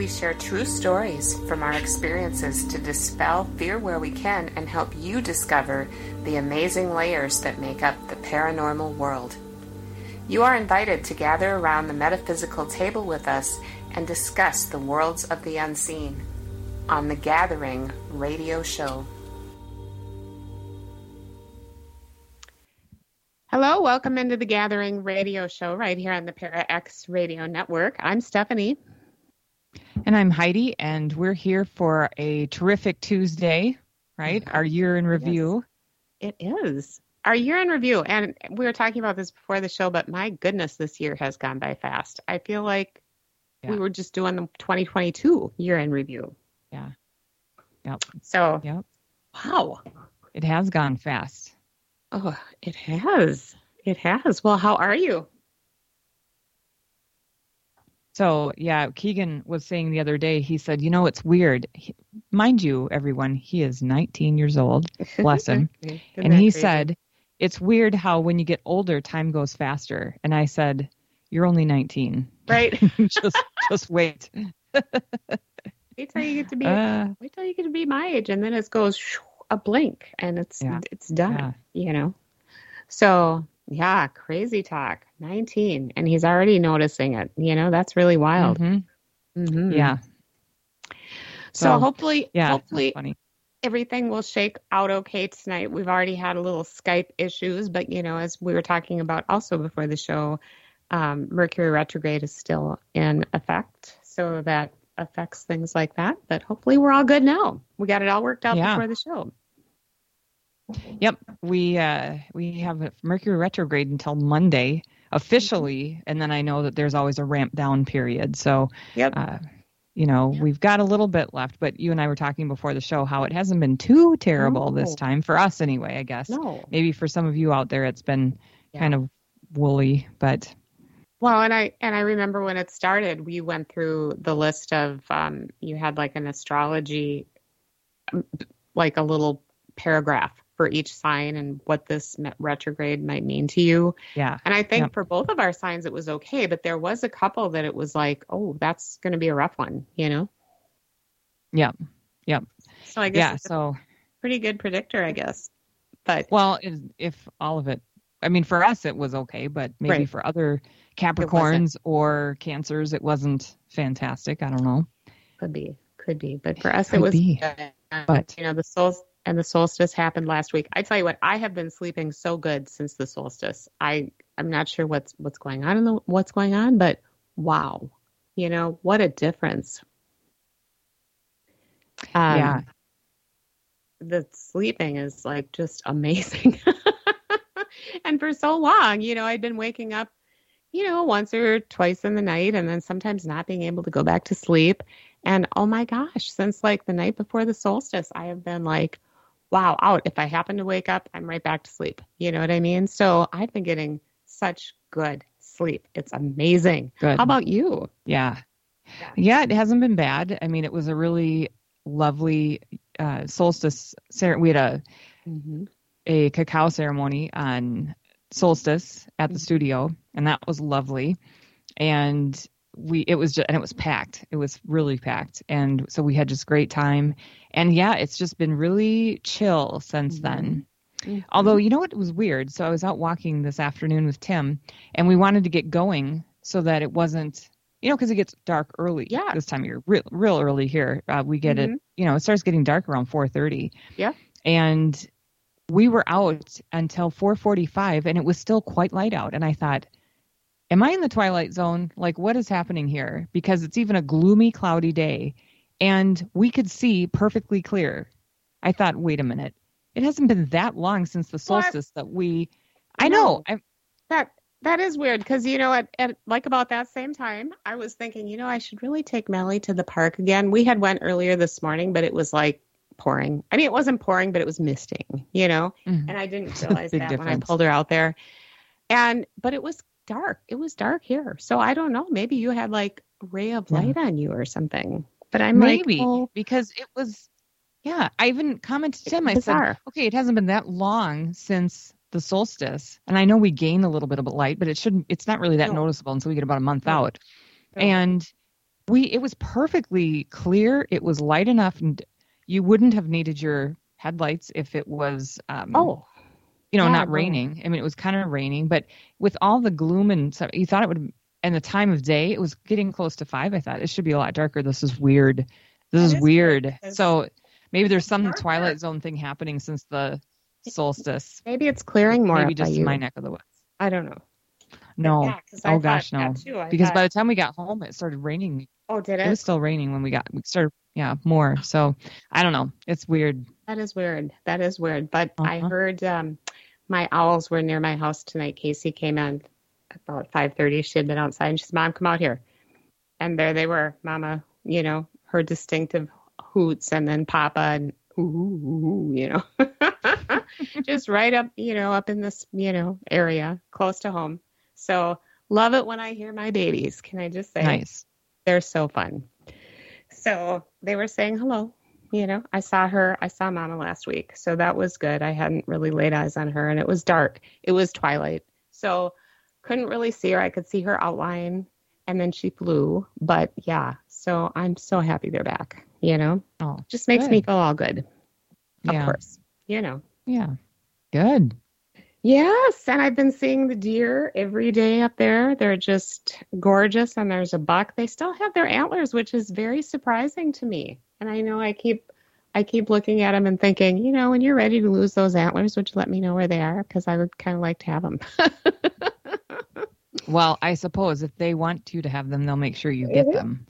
We share true stories from our experiences to dispel fear where we can and help you discover the amazing layers that make up the paranormal world. You are invited to gather around the metaphysical table with us and discuss the worlds of the unseen on the Gathering radio show. Hello, welcome into the Gathering radio show right here on the Para X radio network. I'm Stephanie. And I'm Heidi, and we're here for a terrific Tuesday, right? Our year in review. It is our year in review. And we were talking about this before the show, but my goodness, this year has gone by fast. I feel like Yeah. we were just doing the 2022 year in review. Yeah. Yep. So, Yep. wow. It has gone fast. Oh, it has. It has. Well, how are you? So, yeah, Keegan was saying the other day, he said, you know, it's weird. He, mind you, everyone, he is 19 years old. Bless him. And he crazy? said, it's weird how when you get older, time goes faster. And I said, you're only 19. right? just, just wait. Wait till you get to be Uh, wait till you get to be my age and then it goes shoo, a blink and it's Yeah. it's done Yeah. you know so yeah crazy talk 19 and he's already noticing it you know that's really wild mhm. Mhm. Yeah. so, So, hopefully Yeah. hopefully everything will shake out okay tonight we've already had a little skype issues but you know as we were talking about also before the show um, mercury retrograde is still in effect so that affects things like that but hopefully we're all good now we got it all worked out Yeah. before the show Yep, we uh we have Mercury retrograde until Monday officially, and then I know that there's always a ramp down period. So, Yep. uh, you know, we've got a little bit left. But you and I were talking before the show how it hasn't been too terrible this time for us, anyway. I guess no maybe for some of you out there, it's been Yeah. kind of woolly, but well and i and i remember when it started we went through the list of um, you had like an astrology um, like a little paragraph for each sign and what this retrograde might mean to you yeah, And I think for both of our signs, it was okay, but there was a couple that it was like, oh, that's going to be a rough one, you know? Yep. Yep. So I guess yeah. it's a So, pretty good predictor, I guess. But well, if, if all of it, I mean, for us it was okay, but maybe Right. for other Capricorns or Cancers, it wasn't fantastic. I don't know. could be, could be. But for us, it was, be. good. But- you know, the sol and the solstice happened last week. I tell you what, I have been sleeping so good since the solstice. I, I'm not sure what's, what's going on in the, what's going on, but wow, you know, what a difference. Um, yeah. the sleeping is like just amazing. and for so long, you know, I'd been waking up, you know, once or twice in the night and then sometimes not being able to go back to sleep. And oh my gosh, since like the night before the solstice, I have been like, wow, out. If I happen to wake up, I'm right back to sleep. You know what I mean? So I've been getting such good sleep. It's amazing. Good. How about you? Yeah. Yeah, it hasn't been bad. I mean, it was a really lovely uh, solstice. cer- We had a, Mm-hmm. a cacao ceremony on solstice at the studio, and that was lovely. And we, it was just, and it was packed. It was really packed, and so we had just great time. And yeah, it's just been really chill since then. Although, you know what it was weird? So I was out walking this afternoon with Tim, and we wanted to get going so that it wasn't you know, because it gets dark early. Yeah. This time of year, real, real early here. Uh, we get it. Mhm. You know, it starts getting dark around 4:30. Yeah. And we were out until 4:45, and it was still quite light out. And I thought, am I in the twilight zone? Like, what is happening here? Because it's even a gloomy, cloudy day, and we could see perfectly clear. I thought, wait a minute, it hasn't been that long since the Well, solstice that we. I know. I, That that is weird because you know at, at like about that same time I was thinking you know I should really take Melly to the park again. We had went earlier this morning, but it was like pouring. I mean, it wasn't pouring, but it was misting. You know, Mhm. and I didn't realize that when I pulled her out there. And but it was dark. It was dark here, so I don't know. Maybe you had like a ray of Yeah. light on you or something. But I'm Maybe like, oh, because it was, yeah. I even commented to him. I said, okay, it hasn't been that long since the solstice, and I know we gain a little bit of light, but it shouldn't. It's not really that No. noticeable until we get about a month No. out. No. And we, it was perfectly clear. It was light enough, and you wouldn't have needed your headlights if it was, um, oh, you know, yeah, not raining. I mean, it was kind of raining, but with all the gloom and stuff, you thought it would. And the time of day, it was getting close to five. I thought it should be a lot darker. This is weird. This is is weird. So maybe there's some darker. Twilight Zone thing happening since the solstice. maybe it's clearing more maybe just you. my neck of the woods. I don't know. No. Yeah, oh gosh, no. too. Because thought, by the time we got home, it started raining. oh, did It it? was still raining when we got. We started, yeah, more. So I don't know. It's weird. That is weird. That is weird. But I Uh-huh. heard um, my owls were near my house tonight. Casey came in about five thirty. She had been outside, and she said, "Mom, come out here." And there they were, Mama. You know her distinctive hoots, and then Papa, and ooh, ooh, ooh, you know, just right up, you know, up in this, you know, area close to home. So love it when I hear my babies. Can I just say? Nice. they're so fun. So they were saying hello. You know, I saw her, I saw Mama last week. So that was good. I hadn't really laid eyes on her and it was dark. It was twilight. So couldn't really see her. I could see her outline and then she flew. But yeah, so I'm so happy they're back. You know, Oh, just makes me feel all good. Of yeah. course. You know. Yeah. Good. Yes, and I've been seeing the deer every day up there. They're just gorgeous, and there's a buck. They still have their antlers, which is very surprising to me. And I know I keep, I keep looking at them and thinking, you know, when you're ready to lose those antlers, would you let me know where they are? Because I would kind of like to have them. Well, I suppose if they want you to have them, they'll make sure you get them.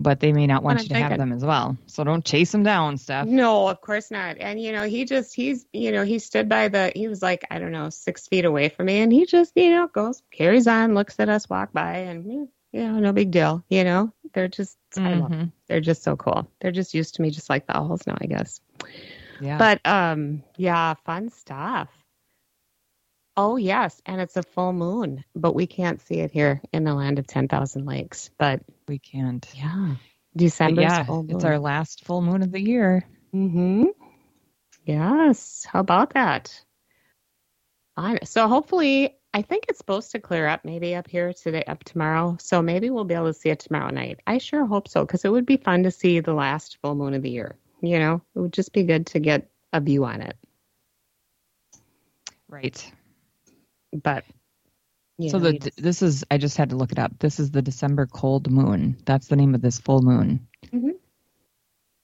But they may not want you to have thinking. them as well. So don't chase them down, Steph. no, of course not. And you know, he just, he's, you know, he stood by the, he was like, I don't know, six feet away from me, and he just, you know, goes, carries on, looks at us walk by, and you know, no big deal. You know, they're just, I love Mhm. they're just so cool. They're just used to me just like the owls now, I guess. Yeah. But um yeah, fun stuff. Oh yes, and it's a full moon, but we can't see it here in the land of 10,000 lakes. But we can't. yeah, December. Yeah, it's our last full moon of the year. Mm-hmm. Yes, how about that? Fine. So hopefully I think it's supposed to clear up maybe up here today up tomorrow. So maybe we'll be able to see it tomorrow night. I sure hope so cuz it would be fun to see the last full moon of the year. You know, it would just be good to get a view on it. Right. But so the this is I just had to look it up. This is the December cold moon. That's the name of this full moon. Mhm.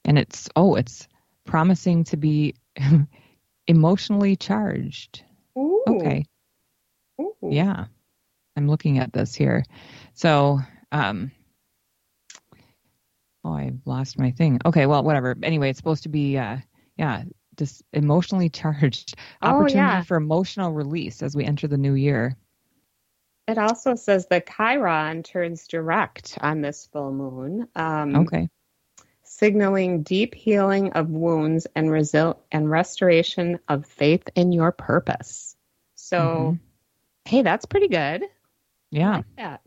And it's oh, it's promising to be emotionally charged. Ooh, Okay. ooh. Yeah. I'm looking at this here. So, um Oh, I lost my thing. Okay, well, whatever. Anyway, it's supposed to be uh yeah, this emotionally charged Oh, opportunity yeah. for emotional release as we enter the new year. It also says the Chiron turns direct on this full moon. Um, Okay. signaling deep healing of wounds and resil- and restoration of faith in your purpose. So, Mhm. hey, that's pretty good. Yeah. like that.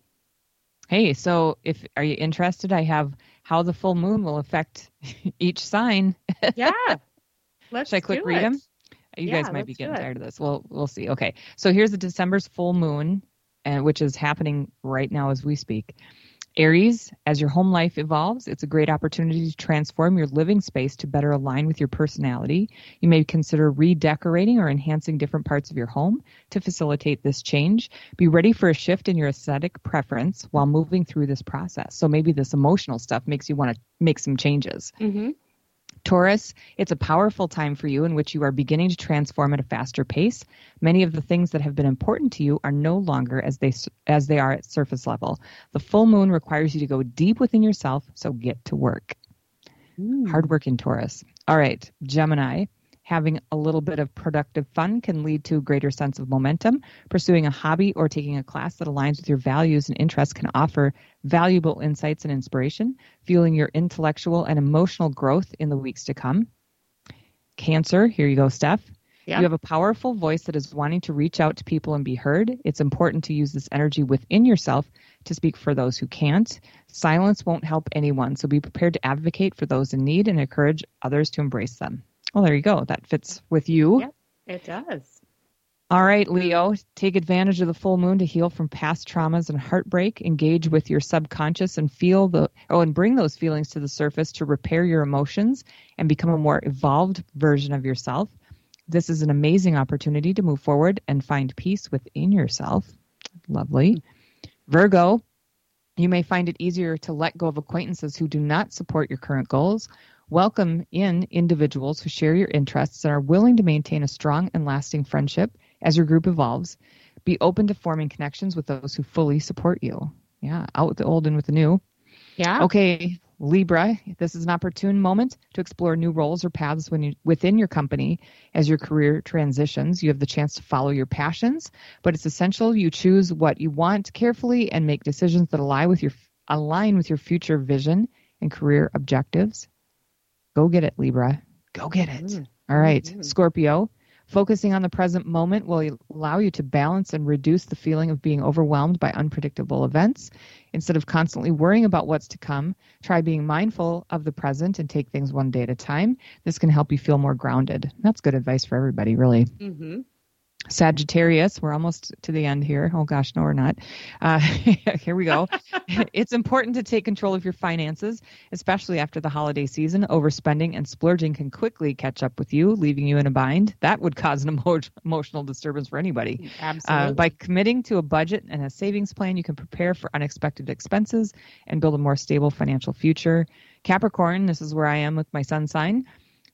Hey, so if are you interested, I have how the full moon will affect each sign. Yeah. Let's Should I quick read it. them? You Yeah, guys might be getting tired of this. Well, we'll see. Okay, so here's the December's full moon, and which is happening right now as we speak, Aries, as your home life evolves, it's a great opportunity to transform your living space to better align with your personality. You may consider redecorating or enhancing different parts of your home to facilitate this change. Be ready for a shift in your aesthetic preference while moving through this process. So maybe this emotional stuff makes you want to make some changes. Mm-hmm. Taurus, it's a powerful time for you in which you are beginning to transform at a faster pace. Many of the things that have been important to you are no longer as they as they are at surface level. The full moon requires you to go deep within yourself, so get to work. Mm. Hardworking Taurus. All right, Gemini having a little bit of productive fun can lead to a greater sense of momentum. Pursuing a hobby or taking a class that aligns with your values and interests can offer valuable insights and inspiration, fueling your intellectual and emotional growth in the weeks to come. Cancer, here you go, Steph. Yeah. You have a powerful voice that is wanting to reach out to people and be heard. It's important to use this energy within yourself to speak for those who can't. Silence won't help anyone, so be prepared to advocate for those in need and encourage others to embrace them. Well, there you go. That fits with you. Yep. It does. All right, Leo, take advantage of the full moon to heal from past traumas and heartbreak. Engage with your subconscious and feel the oh, and bring those feelings to the surface to repair your emotions and become a more evolved version of yourself. This is an amazing opportunity to move forward and find peace within yourself. Lovely. Virgo, you may find it easier to let go of acquaintances who do not support your current goals Welcome in individuals who share your interests and are willing to maintain a strong and lasting friendship as your group evolves. Be open to forming connections with those who fully support you. Yeah, out with the old and with the new. Yeah. Okay, Libra, this is an opportune moment to explore new roles or paths when you, within your company as your career transitions. You have the chance to follow your passions, but it's essential you choose what you want carefully and make decisions that align with your align with your future vision and career objectives. Go get it, Libra. Go get it. Mm. All right, Mhm. Scorpio. Focusing on the present moment will allow you to balance and reduce the feeling of being overwhelmed by unpredictable events. Instead of constantly worrying about what's to come, try being mindful of the present and take things one day at a time. This can help you feel more grounded. That's good advice for everybody, really. Mm-hmm. Sagittarius, we're almost to the end here. Oh gosh, no, we're not. Uh, here we go. it's important to take control of your finances, especially after the holiday season. Overspending and splurging can quickly catch up with you, leaving you in a bind. That would cause an emo- emotional disturbance for anybody. Absolutely. Uh, by committing to a budget and a savings plan, you can prepare for unexpected expenses and build a more stable financial future. Capricorn, this is where I am with my sun sign.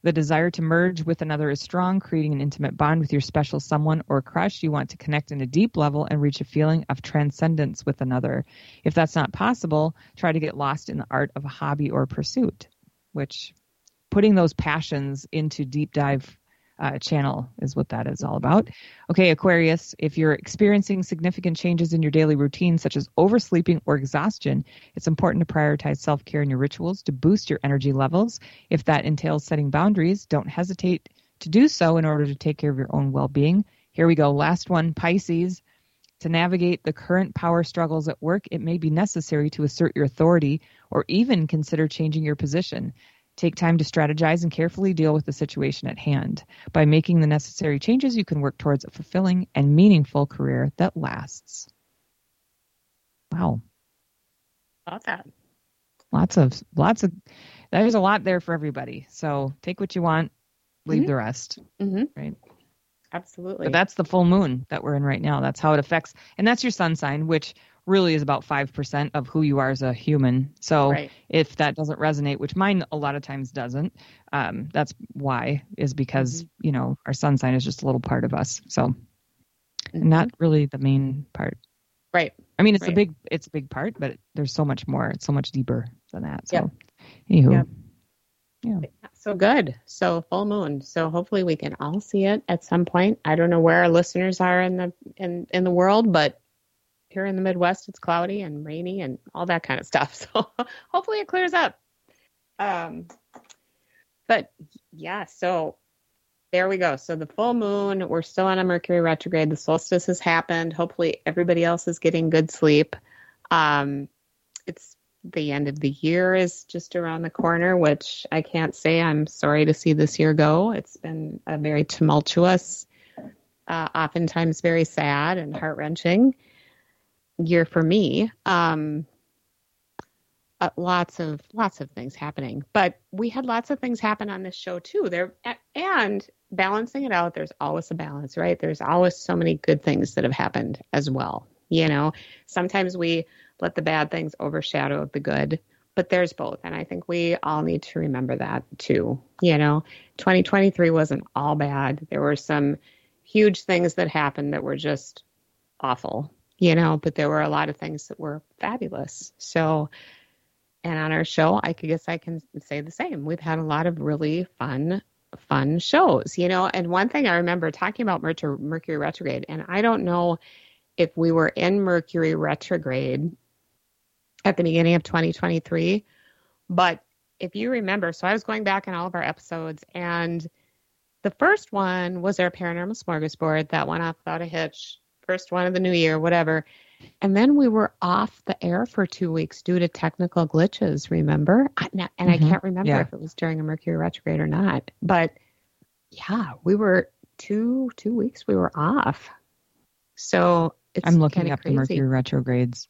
The desire to merge with another is strong, creating an intimate bond with your special someone or crush. You want to connect in a deep level and reach a feeling of transcendence with another. If that's not possible, try to get lost in the art of a hobby or pursuit, which putting those passions into deep dive uh, channel is what that is all about. Okay, Aquarius, if you're experiencing significant changes in your daily routine, such as oversleeping or exhaustion, it's important to prioritize self care in your rituals to boost your energy levels. If that entails setting boundaries, don't hesitate to do so in order to take care of your own well being. Here we go. Last one Pisces. To navigate the current power struggles at work, it may be necessary to assert your authority or even consider changing your position. Take time to strategize and carefully deal with the situation at hand. By making the necessary changes, you can work towards a fulfilling and meaningful career that lasts. Wow. About that. Lots of, lots of, there's a lot there for everybody. So take what you want, leave Mhm. the rest. Mm-hmm. Right. Absolutely. But that's the full moon that we're in right now. That's how it affects, and that's your sun sign, which really is about 5% of who you are as a human. So right. if that doesn't resonate, which mine a lot of times doesn't, um, that's why is because Mm-hmm. you know our sun sign is just a little part of us, so Mhm. not really the main part. Right. I mean, it's a big it's a big part, but there's so much more. It's so much deeper than that. So, Yep. anywho, Yep. yeah, So good. So full moon. So hopefully we can all see it at some point. I don't know where our listeners are in the in in the world, but here in the Midwest it's cloudy and rainy and all that kind of stuff. So hopefully it clears up. Um but yeah, so there we go. So the full moon, we're still on a Mercury retrograde. The solstice has happened. Hopefully everybody else is getting good sleep. Um it's the end of the year is just around the corner, which I can't say I'm sorry to see this year go. It's been a very tumultuous, uh, oftentimes very sad and heart wrenching year for me. Um, uh, lots of lots of things happening. But we had lots of things happen on this show too. There and balancing it out, there's always a balance, right? There's always so many good things that have happened as well. You know, sometimes we let the bad things overshadow the good, but there's both. And I think we all need to remember that too. You know, 2023 wasn't all bad. There were some huge things that happened that were just awful, you know, but there were a lot of things that were fabulous. So, and on our show, I guess I can say the same. We've had a lot of really fun, fun shows, you know. And one thing I remember talking about Mercury retrograde, and I don't know if we were in Mercury retrograde at the beginning of 2023, but if you remember, so I was going back in all of our episodes, and the first one was our paranormal smorgasbord that went off without a hitch, first one of the new year, whatever. And then we were off the air for two weeks due to technical glitches, remember? And mm-hmm. I can't remember yeah. if it was during a Mercury retrograde or not. But yeah, we were two two weeks we were off. So I'm looking up crazy. the Mercury retrogrades.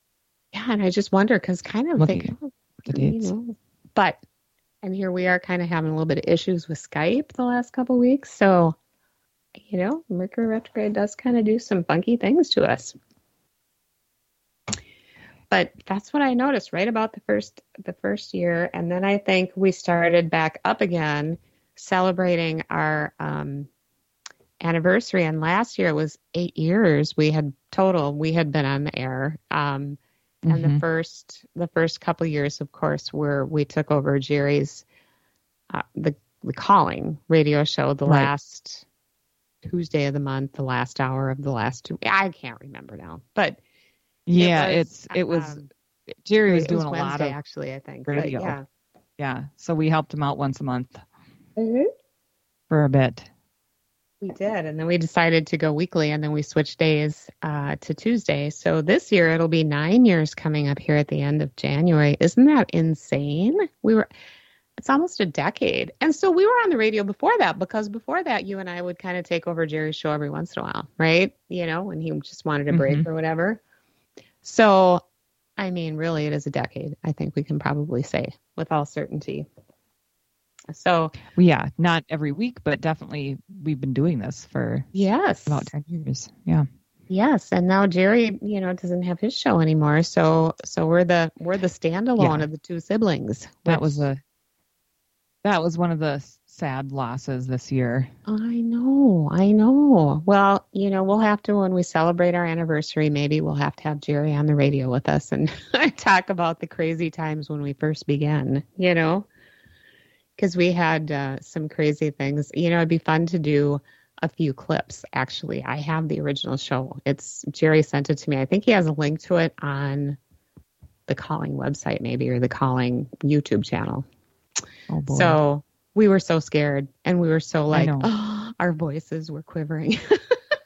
Yeah, and I just wonder because kind of looking oh, the dates. You know, but and here we are kind of having a little bit of issues with Skype the last couple weeks. So, you know, Mercury retrograde does kind of do some funky things to us but that's what I noticed right about the first the first year, and then I think we started back up again, celebrating our um, anniversary. And last year was eight years. We had total. We had been on the air, um, and mm-hmm. the first the first couple years, of course, were we took over Jerry's uh, the the calling radio show the right. last Tuesday of the month, the last hour of the last two. I can't remember now, but yeah, it was, it's it was um, Jerry was doing was a lot of actually, I think. Radio. But yeah. Yeah. So we helped him out once a month mm-hmm. for a bit. We did, and then we decided to go weekly, and then we switched days uh, to Tuesday. So this year it'll be nine years coming up here at the end of January. Isn't that insane? We were, it's almost a decade, and so we were on the radio before that because before that you and I would kind of take over Jerry's show every once in a while, right? You know, when he just wanted a break mm-hmm. or whatever. So, I mean, really, it is a decade. I think we can probably say with all certainty. So, yeah, not every week, but definitely we've been doing this for yes about ten years. Yeah. Yes, and now Jerry, you know, doesn't have his show anymore. So, so we're the we're the standalone yeah. of the two siblings. That was a that was one of the sad losses this year. I know, I know. Well, you know, we'll have to when we celebrate our anniversary, maybe we'll have to have Jerry on the radio with us and talk about the crazy times when we first began, you know? Because we had uh, some crazy things. You know, it'd be fun to do a few clips, actually. I have the original show. It's Jerry sent it to me. I think he has a link to it on the calling website, maybe, or the calling YouTube channel. Oh boy. So we were so scared and we were so like, oh, our voices were quivering.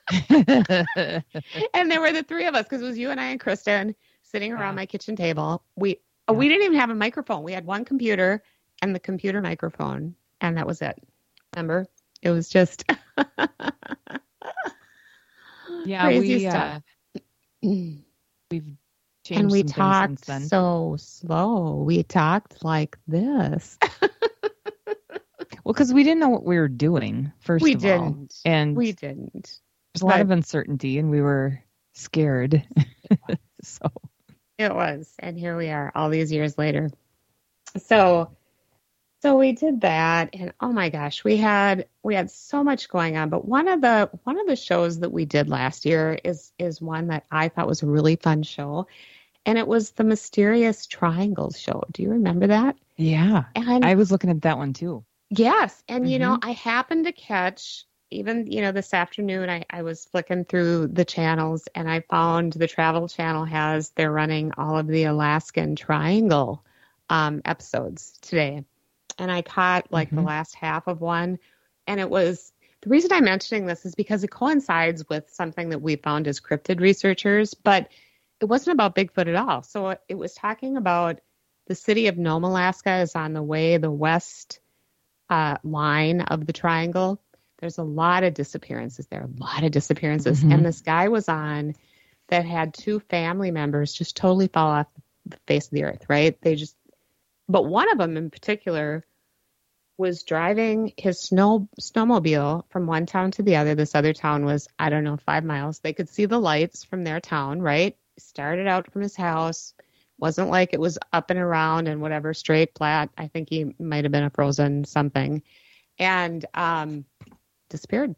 and there were the three of us because it was you and I and Kristen sitting around yeah. my kitchen table. We yeah. we didn't even have a microphone. We had one computer and the computer microphone, and that was it. Remember? It was just yeah. Crazy we stuff. Uh, we've changed and we talked so slow. We talked like this. Well, because we didn't know what we were doing, first we of didn't. all. And we didn't. There's a lot of uncertainty and we were scared. so it was. And here we are all these years later. So so we did that and oh my gosh, we had we had so much going on. But one of the one of the shows that we did last year is is one that I thought was a really fun show. And it was the Mysterious Triangles show. Do you remember that? Yeah. And I was looking at that one too. Yes. And, mm-hmm. you know, mm-hmm. I happened to catch, even, you know, this afternoon, I, I was flicking through the channels and I found the Travel Channel has, they're running all of the Alaskan Triangle um, episodes today. And I caught like mm-hmm. the last half of one. And it was, the reason I'm mentioning this is because it coincides with something that we found as cryptid researchers, but it wasn't about Bigfoot at all. So it was talking about the city of Nome, Alaska is on the way, the west uh, line of the triangle, there's a lot of disappearances there, a lot of disappearances. Mm-hmm. And this guy was on that had two family members just totally fall off the face of the earth, right? They just but one of them in particular was driving his snow snowmobile from one town to the other. This other town was, I don't know, five miles. They could see the lights from their town, right? Started out from his house. Wasn't like it was up and around and whatever, straight, flat. I think he might have been a frozen something. And um, disappeared.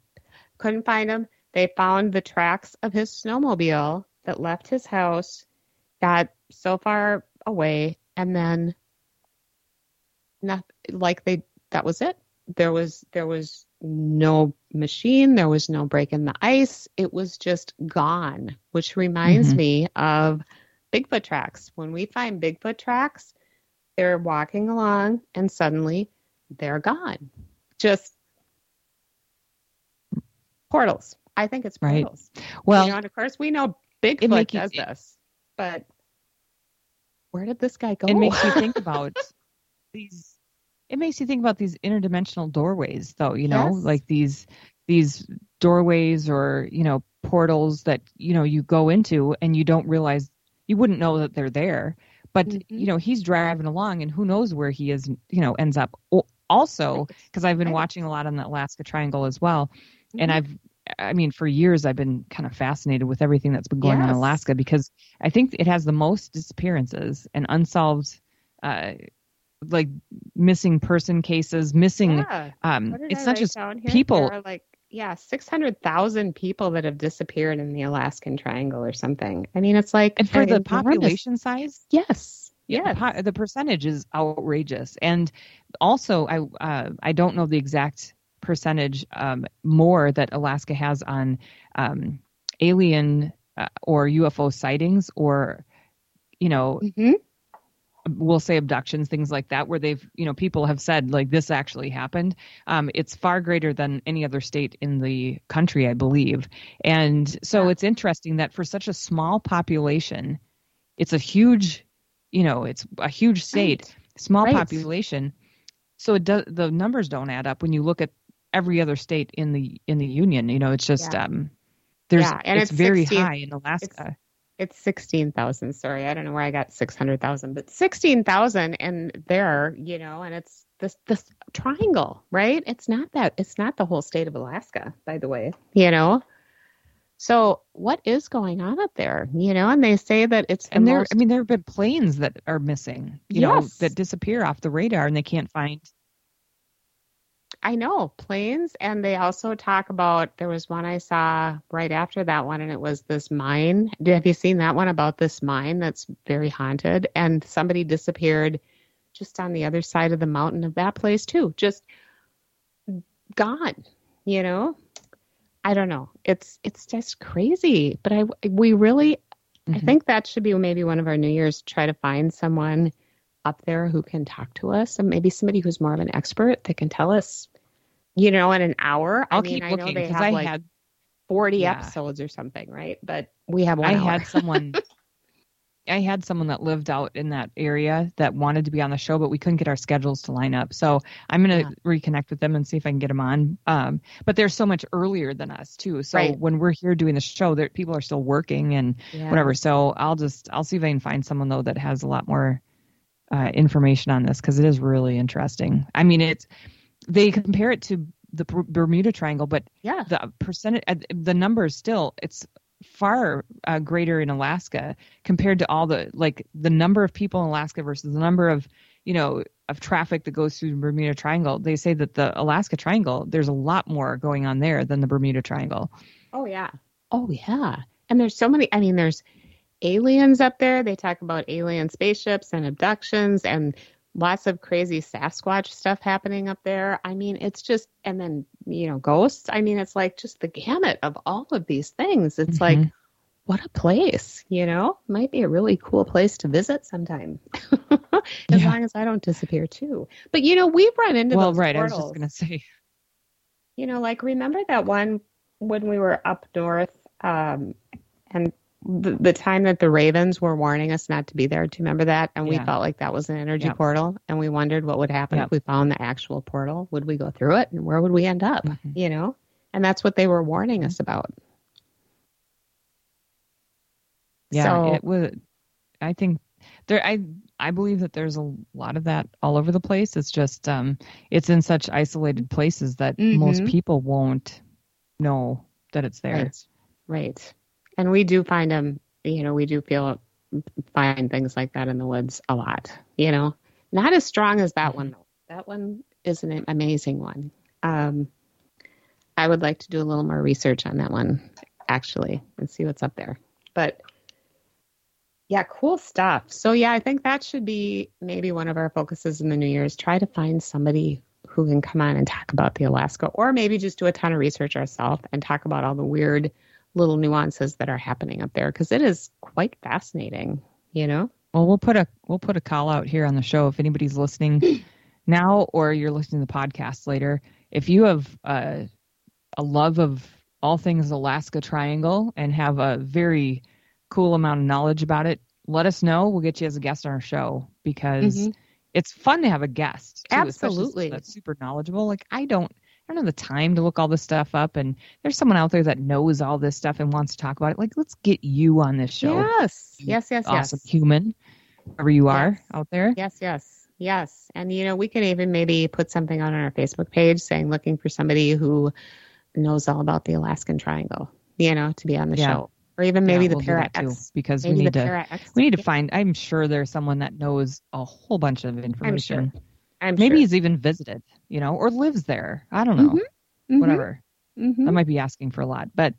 Couldn't find him. They found the tracks of his snowmobile that left his house, got so far away, and then not like they that was it. There was there was no machine, there was no break in the ice. It was just gone, which reminds mm-hmm. me of Bigfoot tracks. When we find Bigfoot tracks, they're walking along and suddenly they're gone. Just portals. I think it's portals. Right. Well, you know, of course we know Bigfoot does you, this, but where did this guy go? It makes you think about these it makes you think about these interdimensional doorways though you know yes. like these these doorways or you know portals that you know you go into and you don't realize you wouldn't know that they're there but mm-hmm. you know he's driving along and who knows where he is you know ends up also because i've been watching a lot on the alaska triangle as well mm-hmm. and i've i mean for years i've been kind of fascinated with everything that's been going yes. on in alaska because i think it has the most disappearances and unsolved uh, like missing person cases, missing. Yeah. Um, it's I not just people. like yeah, six hundred thousand people that have disappeared in the Alaskan Triangle or something. I mean, it's like and for the population size, yes, yeah, the, the, percentage is outrageous. And also, I uh, I don't know the exact percentage um, more that Alaska has on um, alien uh, or UFO sightings or you know mm-hmm we'll say abductions, things like that, where they've, you know, people have said like this actually happened. Um, it's far greater than any other state in the country, I believe. And so yeah. it's interesting that for such a small population, it's a huge, you know, it's a huge state, right. small right. population. So it does, the numbers don't add up when you look at every other state in the in the union. You know, it's just yeah. um, there's yeah. and it's, it's very 16, high in Alaska it's 16,000. Sorry, I don't know where I got 600,000, but 16,000 and there, you know, and it's this this triangle, right? It's not that it's not the whole state of Alaska, by the way, you know. So what is going on up there? You know, and they say that it's the and there. Most... I mean, there have been planes that are missing, you yes. know, that disappear off the radar, and they can't find I know planes, and they also talk about. There was one I saw right after that one, and it was this mine. Have you seen that one about this mine that's very haunted? And somebody disappeared just on the other side of the mountain of that place too, just gone. You know, I don't know. It's it's just crazy. But I we really, mm-hmm. I think that should be maybe one of our New Year's. Try to find someone up there who can talk to us and maybe somebody who's more of an expert that can tell us, you know, in an hour. I'll I mean, keep I looking because I like had 40 yeah. episodes or something, right? But we have one. I hour. had someone. I had someone that lived out in that area that wanted to be on the show, but we couldn't get our schedules to line up. So I'm going to yeah. reconnect with them and see if I can get them on. Um, but they're so much earlier than us too. So right. when we're here doing the show, there people are still working and yeah. whatever. So I'll just I'll see if I can find someone though that has a lot more uh, information on this because it is really interesting. I mean, it's they compare it to the Bermuda Triangle, but yeah, the percentage, uh, the numbers still, it's far uh, greater in Alaska compared to all the like the number of people in Alaska versus the number of you know of traffic that goes through the Bermuda Triangle. They say that the Alaska Triangle, there's a lot more going on there than the Bermuda Triangle. Oh yeah, oh yeah, and there's so many. I mean, there's aliens up there. They talk about alien spaceships and abductions and lots of crazy Sasquatch stuff happening up there. I mean, it's just, and then, you know, ghosts. I mean, it's like just the gamut of all of these things. It's mm-hmm. like, what a place, you know? Might be a really cool place to visit sometime. as yeah. long as I don't disappear too. But you know, we've run into well, right. Portals. I was just gonna say. You know, like remember that one when we were up north, um, and the, the time that the Ravens were warning us not to be there. Do you remember that? And we yeah. felt like that was an energy yep. portal, and we wondered what would happen yep. if we found the actual portal. Would we go through it, and where would we end up? Mm-hmm. You know, and that's what they were warning us about. Yeah, so, it was. I think there I I believe that there's a lot of that all over the place. It's just um it's in such isolated places that most Mhm. people won't know that it's there. Right. Right. And we do find them, you know, we do feel find things like that in the woods a lot, you know. Not as strong as that one though. That one is an amazing one. Um I would like to do a little more research on that one actually and see what's up there. But yeah, cool stuff. So yeah, I think that should be maybe one of our focuses in the new year is try to find somebody who can come on and talk about the Alaska or maybe just do a ton of research ourselves and talk about all the weird little nuances that are happening up there because it is quite fascinating, you know? Well, we'll put a we'll put a call out here on the show if anybody's listening now or you're listening to the podcast later. If you have uh, a love of all things Alaska Triangle and have a very cool amount of knowledge about it, let us know. We'll get you as a guest on our show because Mhm. it's fun to have a guest. Too, Absolutely. that's super knowledgeable. Like I don't. I don't have the time to look all this stuff up, and there's someone out there that knows all this stuff and wants to talk about it. Like, let's get you on this show Yes. Yes, yes, awesome yes. human, wherever you are out there. Yes, yes, yes. And you know, we can even maybe put something on our Facebook page saying looking for somebody who knows all about the Alaskan Triangle, you know, to be on the Yeah. show. Or even maybe Yeah, the we'll Para that too, X. because Maybe we need to we need to Yeah, find. I'm sure there's someone that knows a whole bunch of information. I'm Maybe sure. he's even visited, you know, or lives there. I don't know. Mhm, Whatever. mhm. I might be asking for a lot, but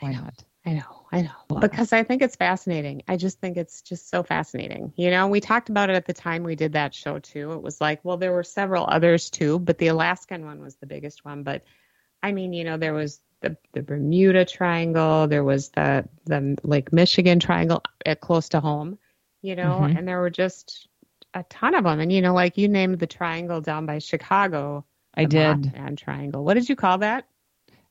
why not? I know, I know. Wow. Because I think it's fascinating. I just think it's just so fascinating. You know, we talked about it at the time we did that show too. It was like, well, there were several others too, but the Alaskan one was the biggest one. But I mean, you know, there was the the Bermuda Triangle, there was the the Lake Michigan Triangle at close to home, you know, Mhm. and there were just a ton of them. And you know, like you named the triangle down by Chicago, I the did. Mothman Triangle. What did you call that?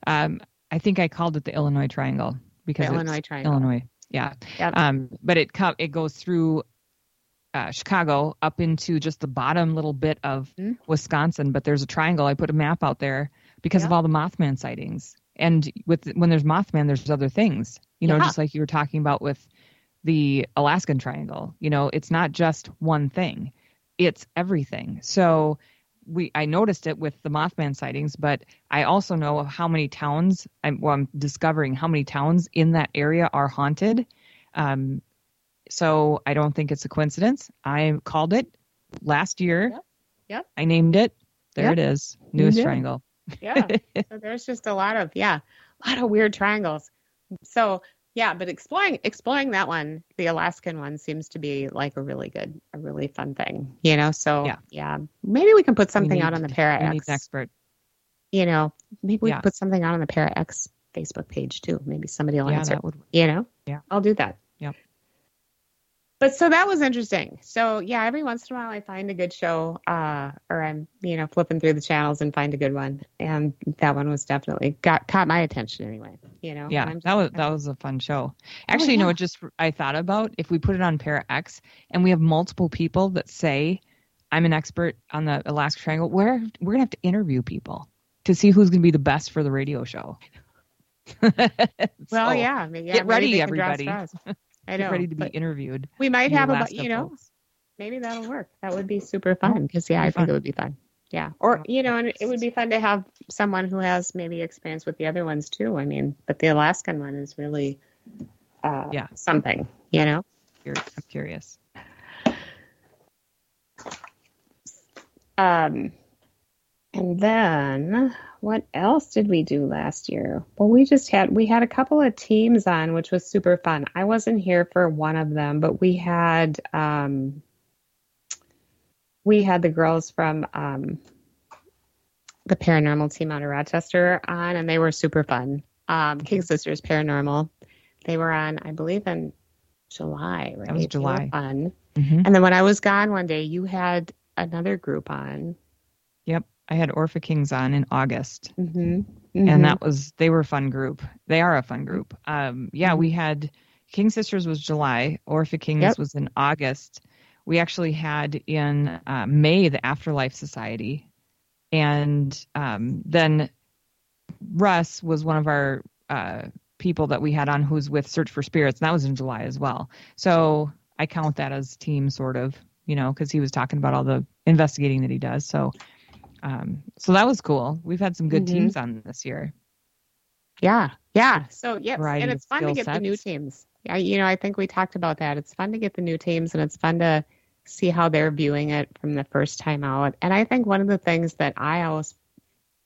Um, I think I called it the Illinois Triangle because Illinois Triangle. Illinois. Yeah. Yep. Um, but it co- it goes through uh, Chicago up into just the bottom little bit of Mhm. Wisconsin. But there's a triangle. I put a map out there because of all the Mothman sightings. And with when there's Mothman, there's other things. You know, Yeah. just like you were talking about with the Alaskan Triangle. You know, it's not just one thing; it's everything. So we I noticed it with the Mothman sightings, but I also know how many towns. I'm, well, I'm discovering how many towns in that area are haunted. Um, so I don't think it's a coincidence. I called it last year. Yep. Yep. I named it. There Yep. it is. Newest did. triangle. Yeah. so there's just a lot of yeah, a lot of weird triangles. So yeah, but exploring exploring that one, the Alaskan one, seems to be like a really good, a really fun thing. You know, so Yeah. maybe we can put something out on the Para X. expert. You know, maybe we Yeah. can put something out on the Para X Facebook page too. Maybe somebody will Yeah, answer. that would. You know, Yeah. I'll do that. Yep. But so that was interesting. So yeah, every once in a while I find a good show, uh, or I'm you know flipping through the channels and find a good one, and that one was definitely got caught my attention anyway. You know, Yeah, that was that was a fun show. Oh, Actually, you know what? Just I thought about if we put it on Para X and we have multiple people that say I'm an expert on the Alaska Triangle, we're we're gonna have to interview people to see who's gonna be the best for the radio show. Well, So, yeah, yeah, get ready, they can draw everybody. I Get ready to be interviewed. we might have about Alaska you know maybe that'll work. That would be super fun because yeah, I think it would be fun. Yeah, or you know, and it would be fun to have someone who has maybe experience with the other ones too. I mean, but the Alaskan one is really uh, Yeah. something. You know. I'm curious. Um, and then what else did we do last year? Well, we just had we had a couple of teams on, which was super fun. I wasn't here for one of them, but we had um, we had the girls from um, the paranormal team out of Rochester on, and they were super fun. Um, King Sisters Paranormal. They were on, I believe, in July. Right? That was July. Fun. hmm And then when I was gone one day, you had another group on. Yep, I had Orpha Kings on in August. Mm-hmm. and that was they were a fun group. They are a fun group. Um, yeah, we had King Sisters was July, Orpha Kings Yep. was in August. We actually had in uh, May the Afterlife Society, and um, then Russ was one of our uh, people that we had on who's with Search for Spirits, and that was in July as well. So I count that as team sort of, you know, because he was talking about all the investigating that he does. So, um, so that was cool. We've had some good Mhm. teams on this year. Yeah, yeah. So yes, Variety and it's fun to get the new teams. I, you know, I think we talked about that. It's fun to get the new teams, and it's fun to see how they're viewing it from the first time out. And I think one of the things that I always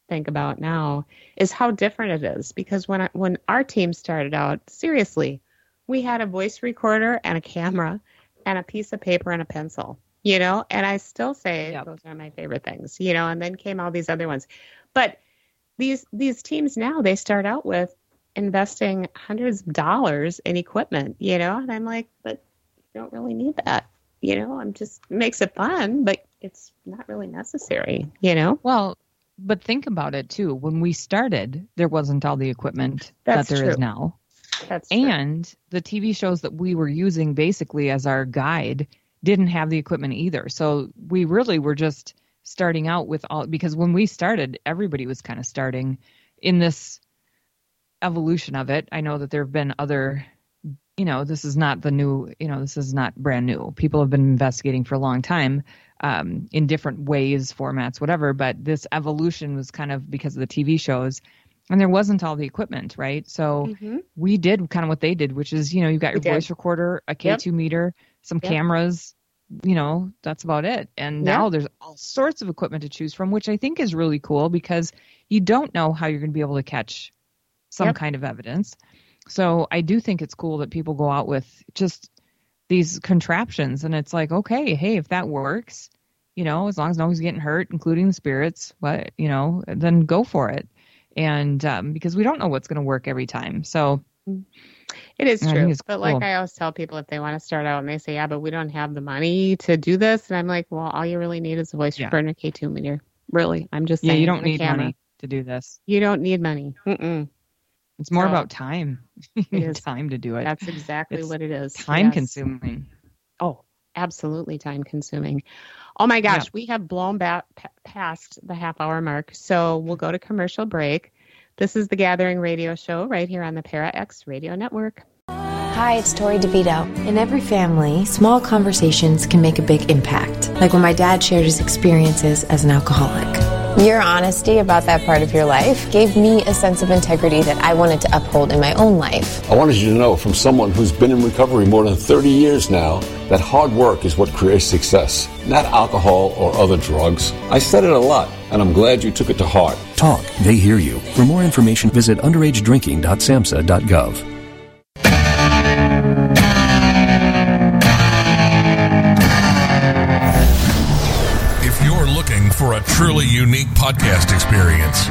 think about now is how different it is. Because when I, when our team started out, seriously, we had a voice recorder and a camera and a piece of paper and a pencil. You know, and I still say Yep. those are my favorite things. You know, and then came all these other ones, but these these teams now they start out with investing hundreds of dollars in equipment, you know, and I'm like, but you don't really need that, you know. I'm just makes it fun, but it's not really necessary, you know. Well, but think about it too. When we started, there wasn't all the equipment That's that there is true. now. That's true. And the TV shows that we were using basically as our guide didn't have the equipment either. So we really were just starting out with all because when we started, everybody was kind of starting in this evolution of it. I know that there have been other you know, this is not the new, you know, this is not brand new. People have been investigating for a long time um, in different ways, formats, whatever. But this evolution was kind of because of the TV shows, and there wasn't all the equipment, right? So Mhm. we did kind of what they did, which is, you know, you've got your voice recorder, a K2 meter, some Yep. cameras, you know, that's about it. And Yeah. now there's all sorts of equipment to choose from, which I think is really cool because you don't know how you're going to be able to catch some Yep. kind of evidence. So I do think it's cool that people go out with just these contraptions and it's like, okay, hey, if that works, you know, as long as no one's getting hurt, including the spirits, what you know, then go for it. And um, because we don't know what's going to work every time, so It is true. But like. I always tell people if they want to start out and they say, Yeah, but we don't have the money to do this and I'm like, Well, all you really need is a voice Yeah. recorder and a K two meter. Really. I'm just yeah, saying you don't need camera. money to do this. You don't need money. Mm-mm. It's more So- about time. you need time to do it. That's exactly It's what it is. time Yes. consuming. Oh, absolutely time consuming. Oh my gosh, we have blown back past the half hour mark. So we'll go to commercial break. This is the Gathering Radio Show right here on the Para X Radio Network. Hi, it's Tori DeVito. In every family, small conversations can make a big impact. Like when my dad shared his experiences as an alcoholic. Your honesty about that part of your life gave me a sense of integrity that I wanted to uphold in my own life. I wanted you to know from someone who's been in recovery more than 30 years now that hard work is what creates success, not alcohol or other drugs. I said it a lot, and I'm glad you took it to heart. Talk, they hear you. For more information, visit underagedrinking.samhsa.gov. truly unique podcast experience,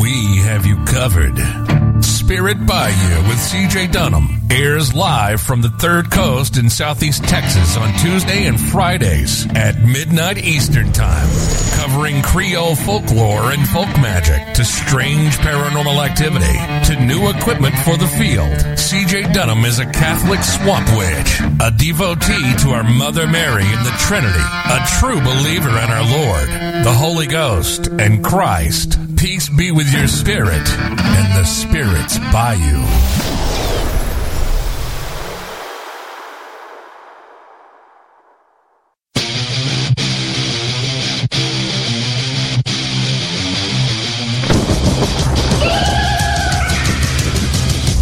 we have you covered. Spirit Bayou with CJ Dunham airs live from the Third Coast in Southeast Texas on Tuesday and Fridays at midnight Eastern Time, covering Creole folklore and folk magic to strange paranormal activity to new equipment for the field. CJ Dunham is a Catholic swamp witch, a devotee to our Mother Mary and the Trinity, a true believer in our Lord, the Holy Ghost, and Christ. Peace be with your spirit and the spirits by you.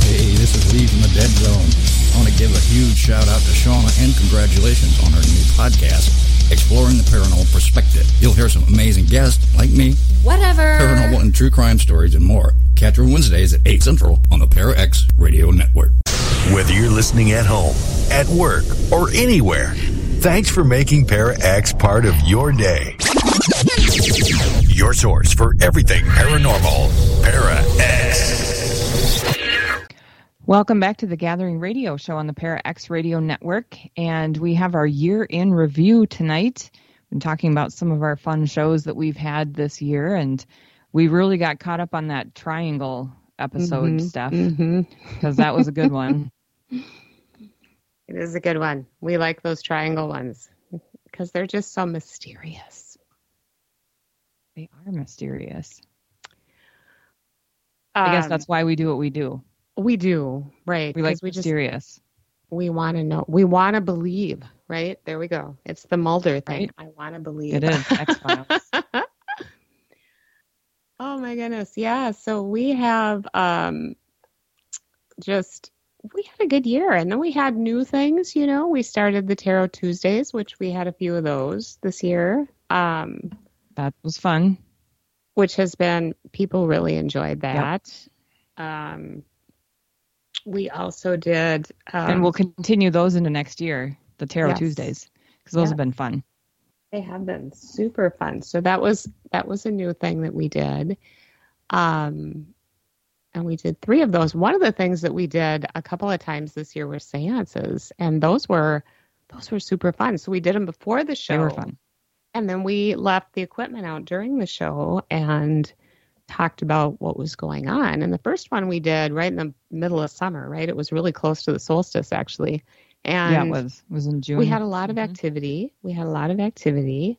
Hey, this is from the Dead Zone. I want to give a huge shout out to Shauna and congratulations on her new podcast, Exploring the Paranormal Perspective. You'll hear some amazing guests like me, Whatever. paranormal and true crime stories, and more. Catch her Wednesdays at 8 Central on the Para X Radio Network. Whether you're listening at home, at work, or anywhere, thanks for making Para X part of your day. Your source for everything paranormal. Para X. Welcome back to the Gathering Radio Show on the Para X Radio Network, and we have our year in review tonight. We've been talking about some of our fun shows that we've had this year, and we really got caught up on that triangle episode Mhm, stuff mhm. because that was a good one. It is a good one. We like those triangle ones because they're just so mysterious. They are mysterious. I guess Um, that's why we do what we do. We do right. We like we just mysterious. we want to know. We want to believe, right? There we go. It's the Mulder thing. Right. I want to believe. It is X Files. Oh my goodness. Yeah. So we have um just we had a good year and then we had new things, you know. We started the Tarot Tuesdays, which we had a few of those this year. Um that was fun. Which has been people really enjoyed that. Yep. Um we also did um, and we'll continue those into next year, the Tarot Yes. Tuesdays, because those Yes. have been fun. They have been super fun. So that was that was a new thing that we did. Um and we did three of those. One of the things that we did a couple of times this year were seances and those were those were super fun. So we did them before the show. They were fun. And then we left the equipment out during the show and talked about what was going on. And the first one we did right in the middle of summer, right? It was really close to the solstice actually. And yeah, it was. It was in June. we had a lot of activity. We had a lot of activity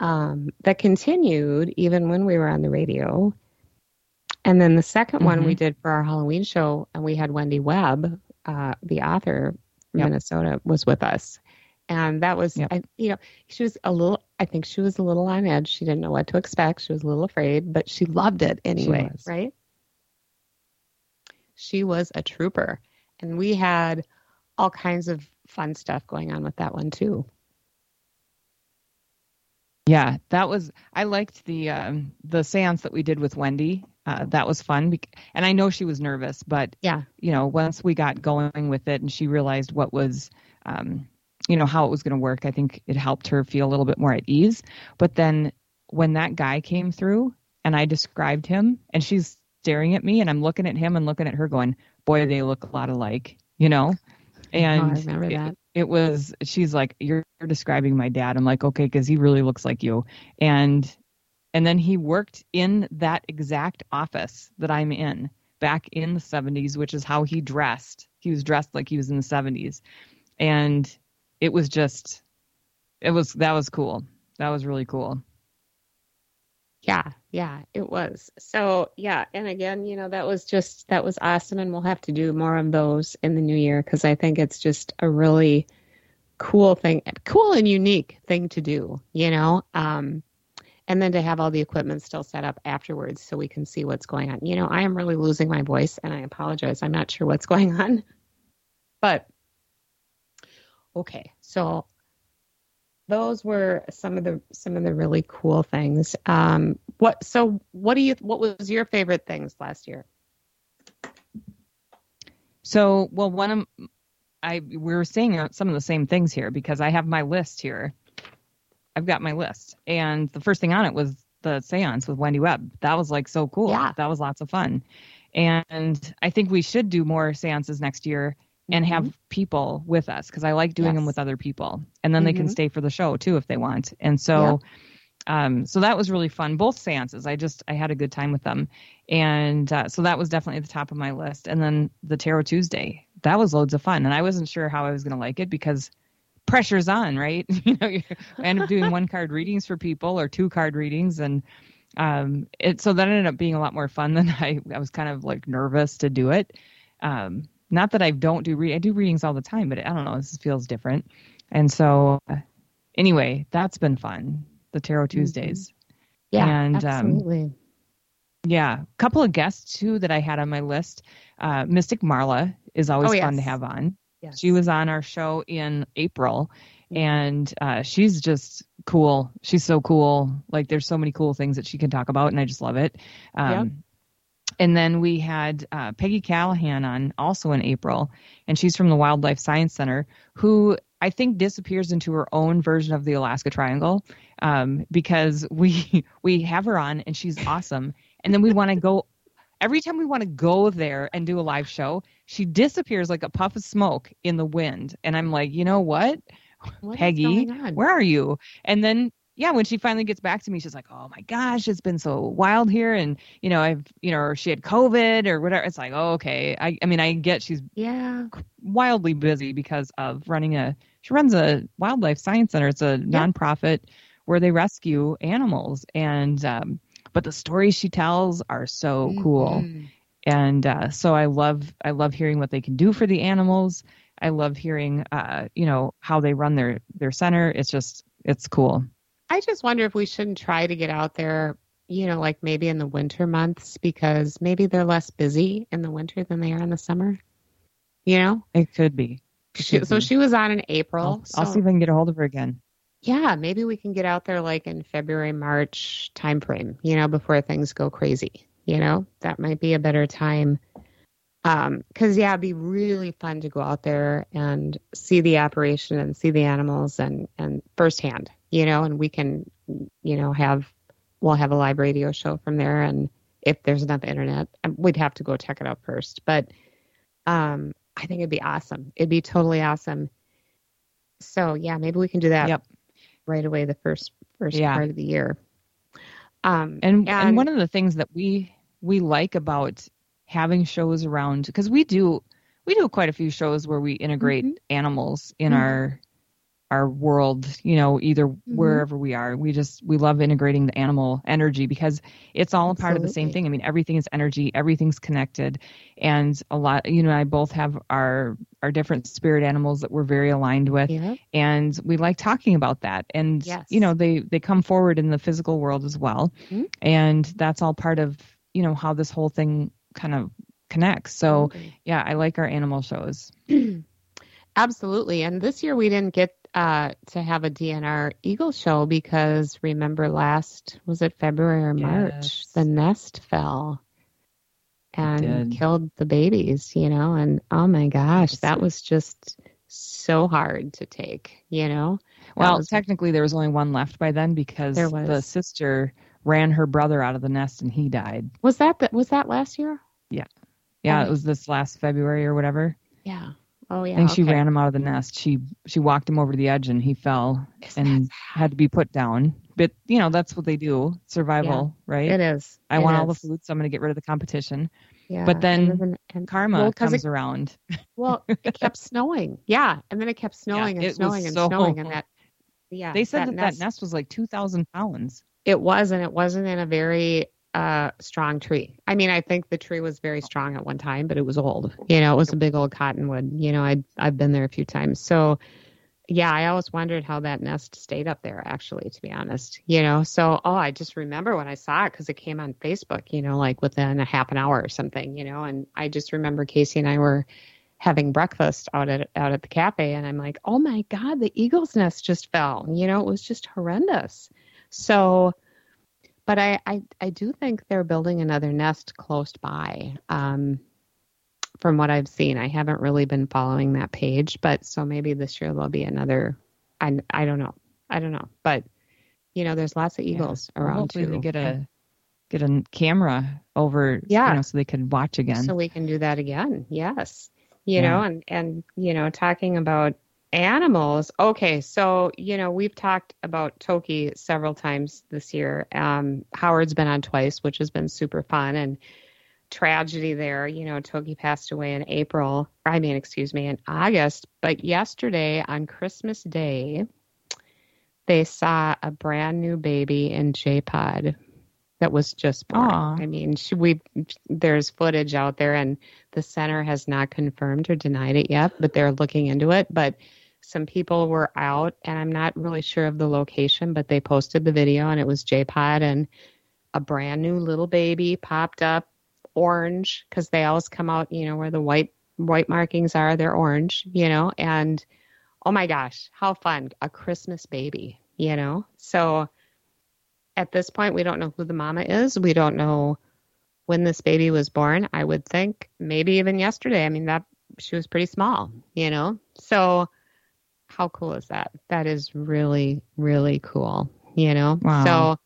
um, that continued even when we were on the radio. And then the 2nd one we Mhm. did for our Halloween show, and we had Wendy Webb, uh, the author from Yep. Minnesota, was with us. And that was, I, you know, she was a little, I think she was a little on edge. She didn't know what to expect. She was a little afraid, but she loved it anyway, was. right? She was a trooper. And we had all kinds of fun stuff going on with that one too. Yeah, that was. I liked the um, the séance that we did with Wendy. Uh, that was fun, and I know she was nervous, but yeah, you know, once we got going with it and she realized what was, um, you know, how it was going to work, I think it helped her feel a little bit more at ease. But then when that guy came through and I described him, and she's staring at me, and I'm looking at him and looking at her, going, "Boy, they look a lot alike," you know. And Oh, I remember it- that. it was she's like you're, you're describing my dad i'm like okay because he really looks like you and and then he worked in that exact office that i'm in back in the 70s which is how he dressed he was dressed like he was in the 70s and it was just it was that was cool that was really cool Yeah, yeah, it was. So, yeah, and again, you know, that was just that was awesome and we'll have to do more of those in the new year cuz I think it's just a really cool thing, cool and unique thing to do, you know? Um and then to have all the equipment still set up afterwards so we can see what's going on. You know, I am really losing my voice and I apologize. I'm not sure what's going on. But okay. So those were some of the some of the really cool things. Um, what so what do you what was your favorite things last year? So, well, one of I we were saying some of the same things here because I have my list here. I've got my list, and the first thing on it was the séance with Wendy Webb. That was like so cool. Yeah. that was lots of fun, and I think we should do more séances next year and have people with us because I like doing them with other people, and then they can Mhm. stay for the show too if they want. And so. Um, so that was really fun. Both seances, I just I had a good time with them, and uh, so that was definitely at the top of my list. And then the Tarot Tuesday, that was loads of fun, and I wasn't sure how I was going to like it because pressure's on, right? you know, you end up doing one card readings for people or two card readings, and um, it so that ended up being a lot more fun than I I was kind of like nervous to do it. Um, not that I don't do read I do readings all the time, but I don't know, this feels different, and so uh, anyway, that's been fun. The Tarot Tuesdays. Yeah, and um, absolutely. yeah, a couple of guests too that I had on my list. Uh, Mystic Marla is always Oh, fun to have on. Yes. She was on our show in April, and uh, she's just cool. She's so cool. Like there's so many cool things that she can talk about, and I just love it. Um. And then we had uh, Peggy Callahan on also in April, and she's from the Wildlife Science Center, who I think disappears into her own version of the Alaska Triangle, um, because we we have her on and she's awesome, and then we want to go. Every time we want to go there and do a live show, she disappears like a puff of smoke in the wind, and I'm like, you know what, What Peggy, where are you? And then yeah, when she finally gets back to me, she's like, "Oh my gosh, it's been so wild here, and you know, I've you know, or she had COVID or whatever." It's like, oh, okay. I I mean, I get she's Yeah. wildly busy because of running a she runs a wildlife science center. It's a nonprofit where they rescue animals, and um, but the stories she tells are so cool Mhm. and uh, so I love I love hearing what they can do for the animals. I love hearing, uh, you know, how they run their their center. It's just it's cool. I just wonder if we shouldn't try to get out there, you know, like maybe in the winter months because maybe they're less busy in the winter than they are in the summer. You know, it could be. It she, so she was on in April. I'll, so. I'll see if I can get a hold of her again. Yeah, maybe we can get out there like in February, March timeframe. You know, before things go crazy. You know, that might be a better time um because yeah it'd be really fun to go out there and see the operation and see the animals and and firsthand you know and we can you know have we'll have a live radio show from there and if there's enough internet um, we'd have to go check it out first but um i think it'd be awesome it'd be totally awesome so yeah maybe we can do that yep. right away the first first yeah. part of the year um and, and and one of the things that we we like about having shows around because we do we do quite a few shows where we integrate mm-hmm. animals in mm-hmm. our our world you know either mm-hmm. wherever we are we just we love integrating the animal energy because it's all Absolutely. a part of the same thing i mean everything is energy everything's connected and a lot you know i both have our our different spirit animals that we're very aligned with yeah. and we like talking about that and yes. you know they they come forward in the physical world as well mm-hmm. and that's all part of you know how this whole thing kind of connects. So yeah, I like our animal shows. Absolutely. And this year we didn't get uh, to have a DNR Eagle show because remember last was it February or March yes. the nest fell and killed the babies, you know, and oh my gosh, that was just so hard to take, you know. Well, was, technically there was only one left by then because the sister ran her brother out of the nest and he died. Was that the, was that last year? Yeah. Yeah, Oh. it was this last February or whatever. Yeah. Oh yeah. I think she ran him out of the nest. She she walked him over to the edge and he fell Isn't and had to be put down. But you know that's what they do, survival, right? It is. I It want all the food, so I'm going to get rid of the competition. Yeah. but then and, and Karma well, comes it, around. well, it kept snowing. Yeah, and then it kept snowing it and snowing and so- snowing, and that. Yeah. they said that nest, that nest was like 2,000 pounds. It was, and it wasn't in a very uh strong tree. I mean, I think the tree was very strong at one time, but it was old. You know, it was a big old cottonwood. You know, I I've been there a few times, so yeah, I always wondered how that nest stayed up there. Actually, to be honest, you know. So, oh, I just remember when I saw it because it came on Facebook. You know, like within a half an hour or something. You know, and I just remember Casey and I were having breakfast out at out at the cafe, and I'm like, oh my god, the eagle's nest just fell. You know, it was just horrendous. So, but I I, I do think they're building another nest close by. Um, from what I've seen, I haven't really been following that page, but so maybe this year there'll be another. I I don't know. I don't know, but you know, there's lots of eagles Well, around hopefully too. they get a get a camera over, Yeah. you know, so they can watch again. So we can do that again. Yes. You Yeah. know, and and you know, talking about animals. Okay, so you know, we've talked about Toki several times this year. Um Howard's been on twice, which has been super fun and tragedy there. You know, Toki passed away in April. I mean, excuse me, in August, but yesterday on Christmas Day, they saw a brand new baby in J-Pod that was just born. Aw. I mean, she, we there's footage out there, and the center has not confirmed or denied it yet, but they're looking into it. But some people were out, and I'm not really sure of the location, but they posted the video, and it was J-Pod, and a brand new little baby popped up, orange, because they always come out, you know, where the white white markings are, they're orange, you know, and oh my gosh, how fun! A Christmas baby, you know, so at this point, we don't know who the mama is. We don't know when this baby was born. I would think maybe even yesterday. I mean, that she was pretty small, you know? So, how cool is that? That is really, really cool, you know? Wow. So,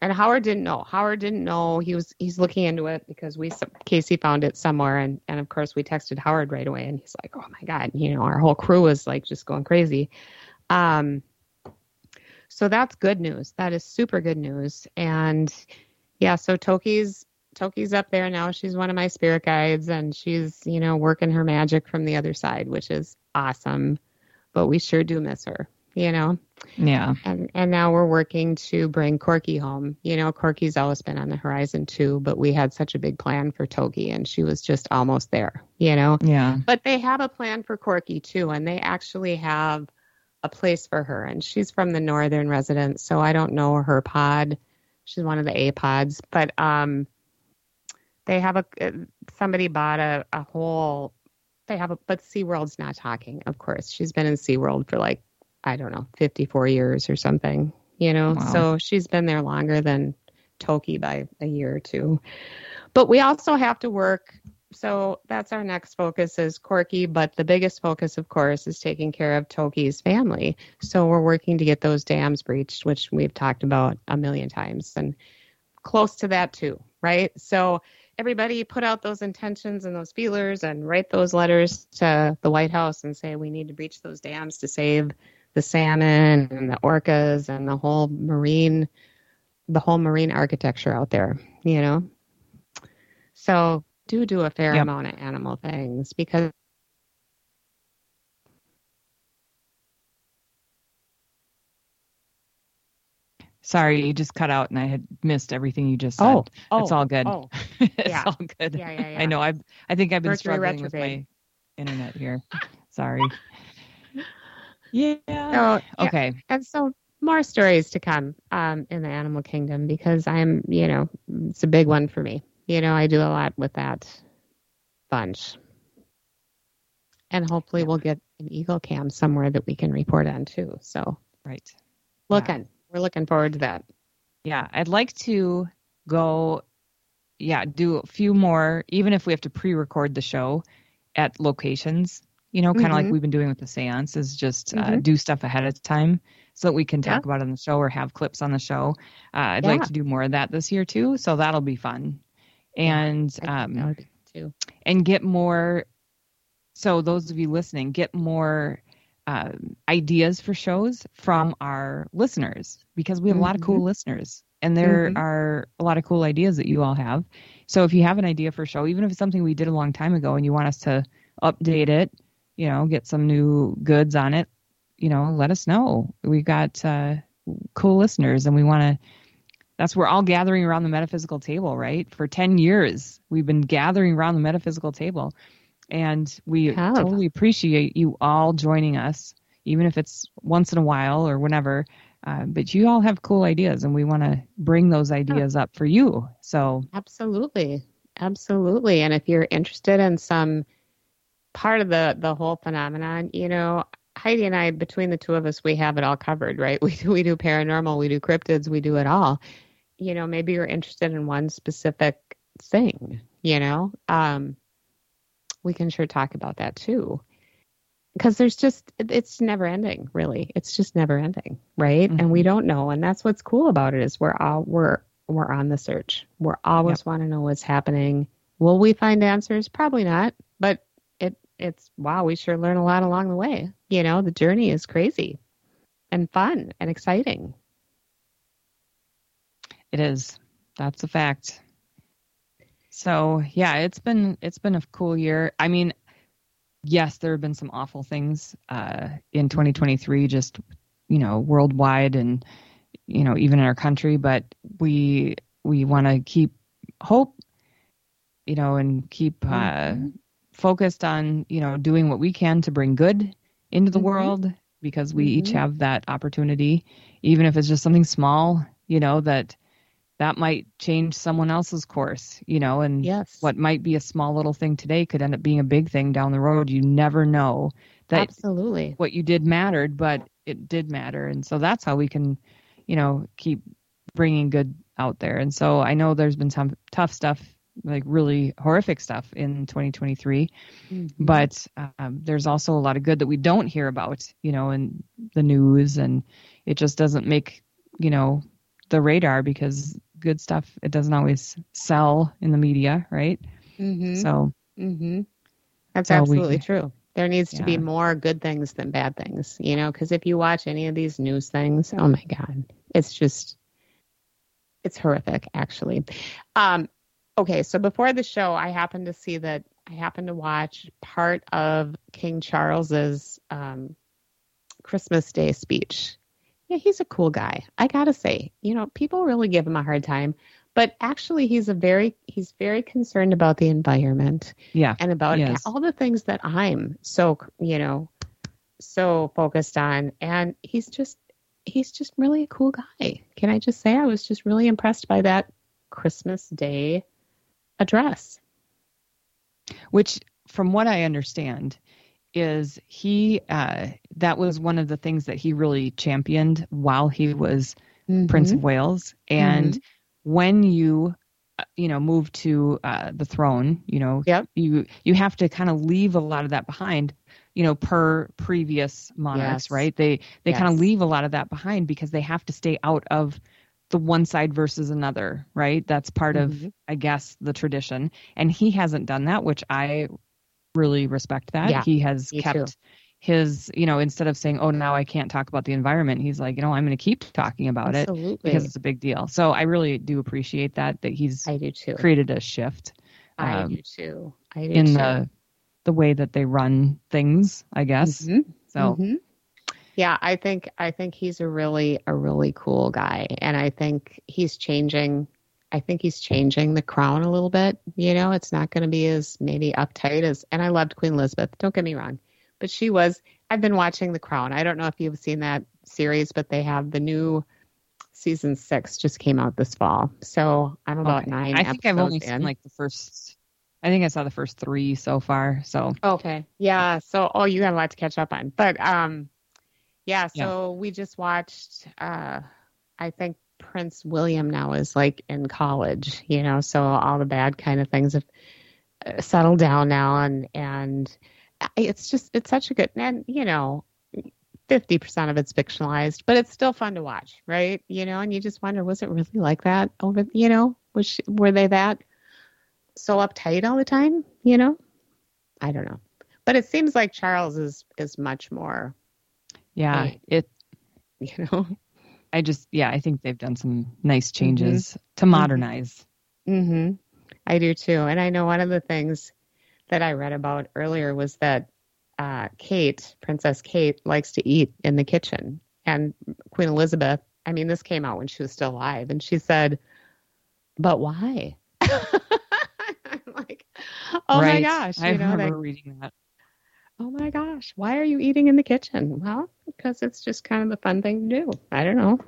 and Howard didn't know. Howard didn't know. He was he's looking into it because we Casey found it somewhere, and and of course we texted Howard right away, and he's like, oh my god, you know, our whole crew was like just going crazy. Um, so that's good news. That is super good news. And yeah, so Toki's Toki's up there now. She's one of my spirit guides and she's, you know, working her magic from the other side, which is awesome. But we sure do miss her, you know. Yeah. And and now we're working to bring Corky home. You know, Corky's always been on the horizon too, but we had such a big plan for Toki and she was just almost there, you know. Yeah. But they have a plan for Corky too, and they actually have a place for her. And she's from the northern residence, so I don't know her pod. She's one of the A pods, but um, they have a somebody bought a, a whole. They have a, but SeaWorld's not talking. Of course, she's been in SeaWorld for like I don't know, 54 years or something. You know, Wow. so she's been there longer than Toki by a year or two. But we also have to work so that's our next focus is Corky, but the biggest focus, of course, is taking care of Toki's family. So we're working to get those dams breached, which we've talked about a million times, and close to that too, right? So everybody put out those intentions and those feelers and write those letters to the White House and say we need to breach those dams to save the salmon and the orcas and the whole marine the whole marine architecture out there, you know. So do do a fair Yep. amount of animal things because Sorry, you just cut out and I had missed everything you just said. Oh, it's oh, all good. oh, it's yeah. all good. Yeah, yeah, yeah. I know. I've I think I've been Mercury struggling with my internet here. Sorry. Yeah. So, yeah. Okay. And so more stories to come um, in the animal kingdom because I'm, you know, it's a big one for me. You know, I do a lot with that bunch. And hopefully we'll get an eagle cam somewhere that we can report on too. So Right. looking, we're looking forward to that. Yeah, I'd like to go, yeah, do a few more, even if we have to pre-record the show at locations. You know, kind of like Mhm. we've been doing with the seance, is just uh, Mhm. do stuff ahead of time so that we can talk Yeah. about it on the show or have clips on the show. Uh, I'd like to do more of that this year too, so that'll be fun. And think um, too. and get more. So those of you listening, get more um, ideas for shows from our listeners because we have a lot of cool listeners, and there Mhm. are a lot of cool ideas that you all have. So if you have an idea for a show, even if it's something we did a long time ago, and you want us to update it, you know, get some new goods on it, you know, let us know. We've got uh, cool listeners, and we want to that's we're all gathering around the metaphysical table, right? For 10 years, we've been gathering around the metaphysical table. And we Have. totally appreciate you all joining us, even if it's once in a while or whenever. Uh, but you all have cool ideas, and we want to bring those ideas up for you. So, Absolutely. Absolutely. And if you're interested in some part of the the whole phenomenon, you know, Heidi and I between the two of us we have it all covered, right? We do we do paranormal, we do cryptids, we do it all. You know, maybe you're interested in one specific thing, you know? Um we can sure talk about that too. Because there's just it's never ending, really. It's just never ending, right? And we mm-hmm. don't know, and that's what's cool about it is we're all we're we're on the search. We're always want to know what's happening. Will we find answers? Probably not, but it it's wow, we sure learn a lot along the way. You know, the journey is crazy and fun and exciting. It is. That's a fact. So yeah, it's been it's been a cool year. I mean, yes, there have been some awful things uh, in 2023, just you know, worldwide and you know, even in our country. But we we want to keep hope, you know, and keep uh, focused on you know doing what we can to bring good into the Mhm. world because we each Mhm. have that opportunity, even if it's just something small, you know, that that might change someone else's course, you know, and Yes. what might be a small little thing today could end up being a big thing down the road. You never know that Absolutely. what you did mattered, but it did matter. And so that's how we can, you know, keep bringing good out there. And so I know there's been some tough stuff, like really horrific stuff in 2023, Mhm. but um, there's also a lot of good that we don't hear about, you know, in the news. And it just doesn't make, you know, the radar because good stuff, it doesn't always sell in the media, right? Mhm. So, hmm That's So we- absolutely true. There needs to be more good things than bad things, you know, because if you watch any of these news things, oh my God, it's just, it's horrific, actually. Um, okay, so before the show, I happened to see that I happened to watch part of King Charles's um, Christmas Day speech. Yeah, he's a cool guy. I gotta say, you know, people really give him a hard time, but actually, he's a very he's very concerned about the environment. Yeah, and about yes. all the things that I'm so you know so focused on, and he's just he's just really a cool guy. Can I just say I was just really impressed by that Christmas Day address. Which, from what I understand, is he uh, that was one of the things that he really championed while he was mm-hmm. Prince of Wales. And mm-hmm. when you uh, you know move to uh, the throne, you know, yep. you you have to kind of leave a lot of that behind you know per previous monarchs yes. right they they yes. kind of leave a lot of that behind because they have to stay out of the one side versus another right that's part mm-hmm. of i guess the tradition and he hasn't done that which i really respect that yeah, he has kept too. his you know instead of saying oh now i can't talk about the environment he's like you know i'm going to keep talking about Absolutely. it because it's a big deal so i really do appreciate that that he's I do too. created a shift I um, do too. I do in too. the the way that they run things, I guess. Mm-hmm. So mm-hmm. yeah, I think I think he's a really a really cool guy, and I think he's changing. I think he's changing the crown a little bit. You know, it's not going to be as maybe uptight as. And I loved Queen Elizabeth. Don't get me wrong, but she was. I've been watching The Crown. I don't know if you've seen that series, but they have the new season six just came out this fall. So I'm about okay. nine. I think I've only in. seen like the first I think I saw the first three so far. So okay, yeah. So oh, you got a lot to catch up on, but um, yeah. So yeah. we just watched. Uh, I think Prince William now is like in college, you know. So all the bad kind of things have uh, settled down now, and and it's just it's such a good and you know. 50% of it's fictionalized, but it's still fun to watch, right? You know, and you just wonder, was it really like that over, you know, was she, were they that so uptight all the time, you know? I don't know. But it seems like Charles is is much more Yeah, it you know. I just yeah, I think they've done some nice changes mm-hmm. to modernize. Mhm. I do too. And I know one of the things that I read about earlier was that uh, Kate, Princess Kate, likes to eat in the kitchen. And Queen Elizabeth, I mean, this came out when she was still alive, and she said, "But why?" I'm like, oh right. my gosh. I you know, remember like, reading that. Oh my gosh, why are you eating in the kitchen? Well, because it's just kind of the fun thing to do. I don't know.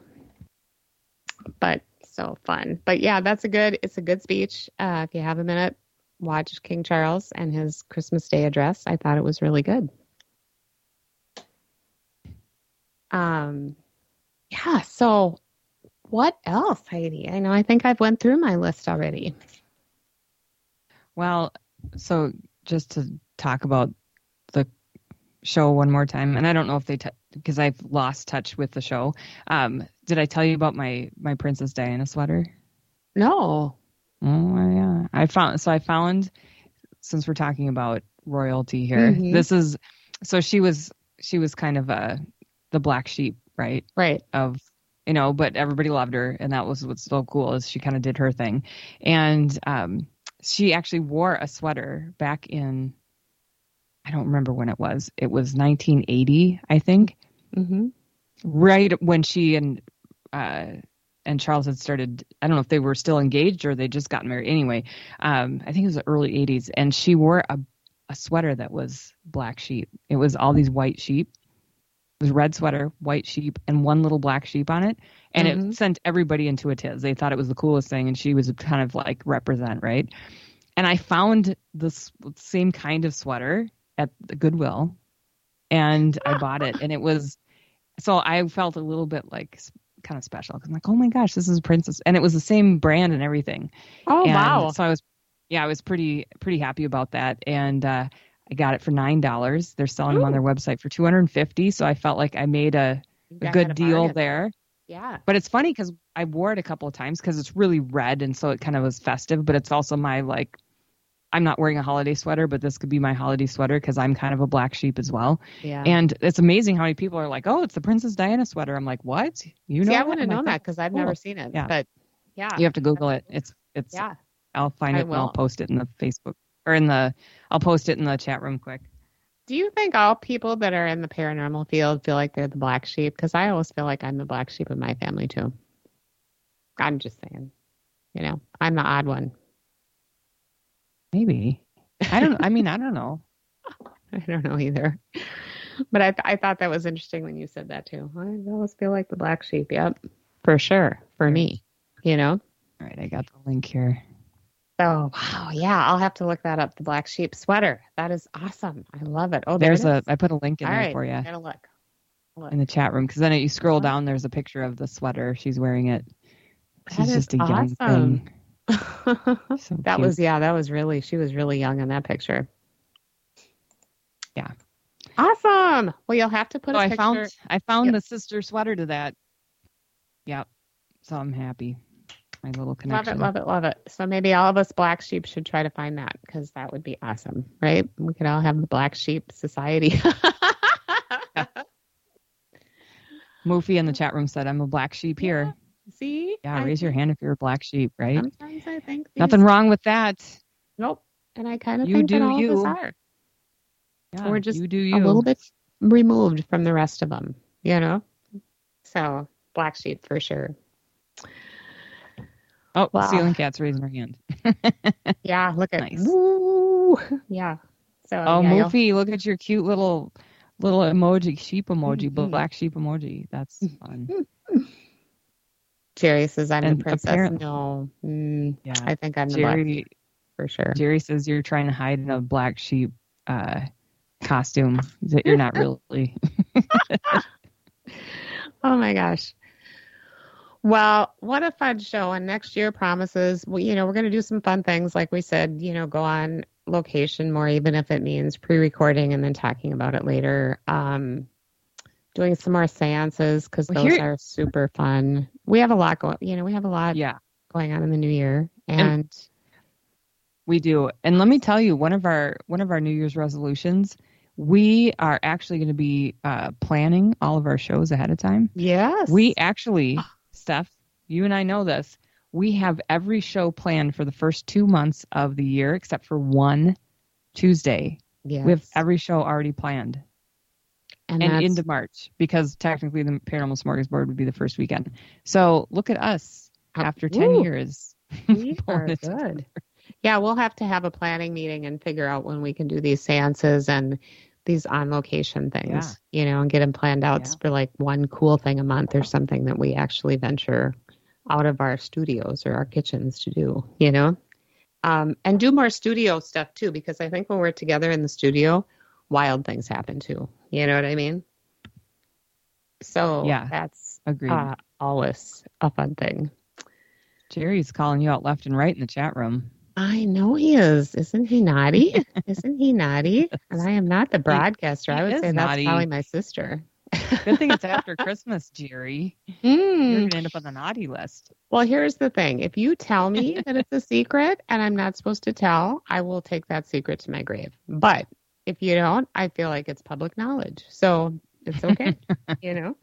But so fun. But yeah, that's a good it's a good speech. Uh, if you have a minute, watch King Charles and his Christmas Day address. I thought it was really good. Um yeah, so what else, Heidi? I know I think I've went through my list already. Well, so just to talk about show one more time, and I don't know if they because t- I've lost touch with the show. Um, did I tell you about my my Princess Diana sweater? No. Oh yeah, I found so I found since we're talking about royalty here, Mhm. this is so she was she was kind of a the black sheep, right? Right. Of you know, but everybody loved her, and that was what's so cool is she kind of did her thing, and um, she actually wore a sweater back in I don't remember when it was. It was 1980, I think, Mm-hmm. right when she and uh, and Charles had started. I don't know if they were still engaged or they just got married. Anyway, um, I think it was the early 80s, and she wore a a sweater that was black sheep. It was all these white sheep. It was red sweater, white sheep, and one little black sheep on it. And Mhm. it sent everybody into a tiz. They thought it was the coolest thing, and she was kind of like represent, right? And I found this same kind of sweater at the Goodwill, and I bought it, and it was so I felt a little bit like kind of special. I'm like, oh my gosh, this is a Princess, and it was the same brand and everything. Oh And wow. So I was, yeah, I was pretty pretty happy about that, and uh, I got it for nine dollars. They're selling them on their website for two hundred and fifty. So I felt like I made a, a good deal there. Yeah. But it's funny because I wore it a couple of times because it's really red, and so it kind of was festive. But it's also my like, I'm not wearing a holiday sweater, but this could be my holiday sweater because I'm kind of a black sheep as well. Yeah. And it's amazing how many people are like, "Oh, it's the Princess Diana sweater." I'm like, "What? You know?" See, I wouldn't have like, known that because I've cool." never seen it. Yeah. But yeah. You have to Google it. It's it's. Yeah. I'll find I it and I'll post it in the Facebook or in the. I'll post it in the chat room quick. Do you think all people that are in the paranormal field feel like they're the black sheep? Because I always feel like I'm the black sheep of my family too. I'm just saying, you know, I'm the odd one. Maybe. I don't. I mean, I don't know. I don't know either. But I, I thought that was interesting when you said that too. I always feel like the black sheep. Yep, for sure. For me, you know. All right, I got the link here. Oh wow, yeah, I'll have to look that up. The black sheep sweater. That is awesome. I love it. Oh, there's there a. I put a link in All there right, for you Gotta look. look. in the chat room because then you scroll uh-huh. down. There's a picture of the sweater. She's wearing it. She's That is just a young awesome. thing. So that cute. was yeah, that was really she was really young in that picture. Yeah. Awesome. Well, you'll have to put So a I picture. found I found Yep. the sister sweater to that. Yep. So I'm happy. My little connection. Love it, love it, love it. So maybe all of us black sheep should try to find that because that would be awesome, right? We could all have the black sheep society. Moofy in the chat room said, "I'm a black sheep here." See? Yeah, I raise your hand if you're a black sheep, right? Sometimes I think Nothing wrong with that. Nope. And I kind of You think do that all of you. us are. Yeah, We're just you do you. a little bit removed from the rest of them, you know? So, black sheep for sure. Oh, Wow. ceiling cat's raising her hand. Yeah, look at Nice. Woo! Yeah. So, Oh, yeah, Moofy, look at your cute little little emoji, sheep emoji, Mhm. black sheep emoji. That's fun. Jerry says I'm And the princess. No, mm, Yeah. I think I'm the black for sure. Jerry says you're trying to hide in a black sheep uh, costume that you're not really. Oh my gosh. Well, what a fun show. And next year promises, we, you know, we're going to do some fun things. Like we said, you know, go on location more, even if it means pre recording and then talking about it later. Um, doing some more seances because Well, those here- are super fun. We have a lot going, you know, we have a lot yeah, going on in the new year. And- And, we do. And let me tell you, one of our one of our New Year's resolutions, we are actually going to be uh, planning all of our shows ahead of time. yes, We actually, Steph, you and I know this. We have every show planned for the first two months of the year, except for one Tuesday. yes. We have every show already planned. And, and into March because technically the Paranormal Smorgasbord would be the first weekend. So look at us after 10 woo. years. We are it together. good. Yeah, we'll have to have a planning meeting and figure out when we can do these seances and these on location things, you know, and get them planned out Yeah. for like one cool thing a month or something that we actually venture out of our studios or our kitchens to do, you know, um, and do more studio stuff too, because I think when we're together in the studio, wild things happen too. You know what I mean? So Yeah. that's Agreed. uh, always a fun thing. Jerry's calling you out left and right in the chat room. I know he is. Isn't he naughty? Isn't he naughty? And I am not the broadcaster. he I would say that's probably my sister. Good thing it's after Christmas, Jerry. Hmm. You're going to end up on the naughty list. Well, here's the thing. If you tell me that it's a secret and I'm not supposed to tell, I will take that secret to my grave. But if you don't, I feel like it's public knowledge. So it's okay. you know?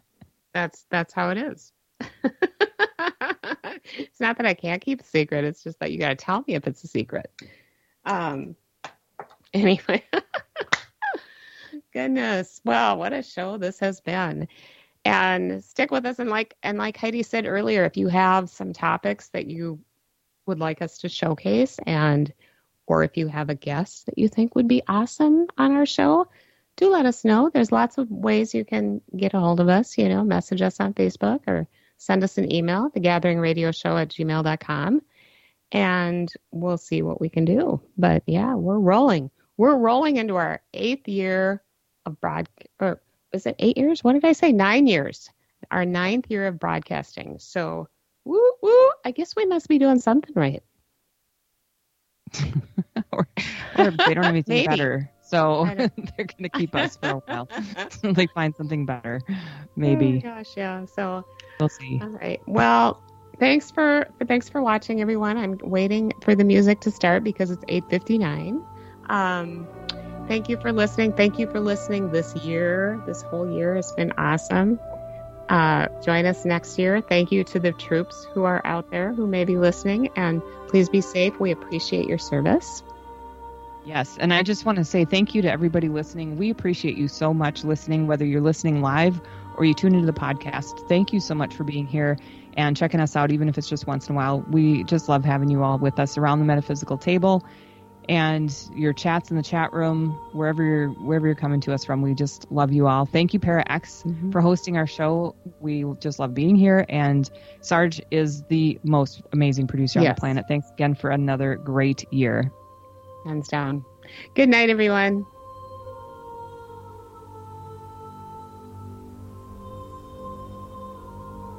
That's that's how it is. it's not that I can't keep a secret, it's just that you gotta tell me if it's a secret. Um anyway. Goodness. Well, what a show this has been. And stick with us and like and like Heidi said earlier, if you have some topics that you would like us to showcase and or if you have a guest that you think would be awesome on our show, do let us know. There's lots of ways you can get a hold of us, you know, message us on Facebook or send us an email, thegatheringradioshow at gmail.com, and we'll see what we can do. But yeah, we're rolling. We're rolling into our eighth year of broad, or was it eight years? What did I say? Nine years. Our ninth year of broadcasting. So, woo woo, I guess we must be doing something right. Or, or they don't have anything better. So they're going to keep us for a while. Until they find something better. Oh Maybe. my gosh, yeah. So, We'll see. All right. Well, thanks for thanks for watching, everyone. I'm waiting for the music to start because it's 8:59. Um, thank you for listening. Thank you for listening this year. This whole year has been awesome. Uh, join us next year. Thank you to the troops who are out there who may be listening, and please be safe. We appreciate your service. Yes, and I just want to say thank you to everybody listening. We appreciate you so much listening, whether you're listening live or you tune into the podcast. Thank you so much for being here and checking us out, even if it's just once in a while. We just love having you all with us around the metaphysical table and your chats in the chat room, wherever you're wherever you're coming to us from. We just love you all. Thank you, Para X, Mm-hmm. for hosting our show. We just love being here, and Sarge is the most amazing producer on the planet. Thanks again for another great year. Hands down. Good night, everyone.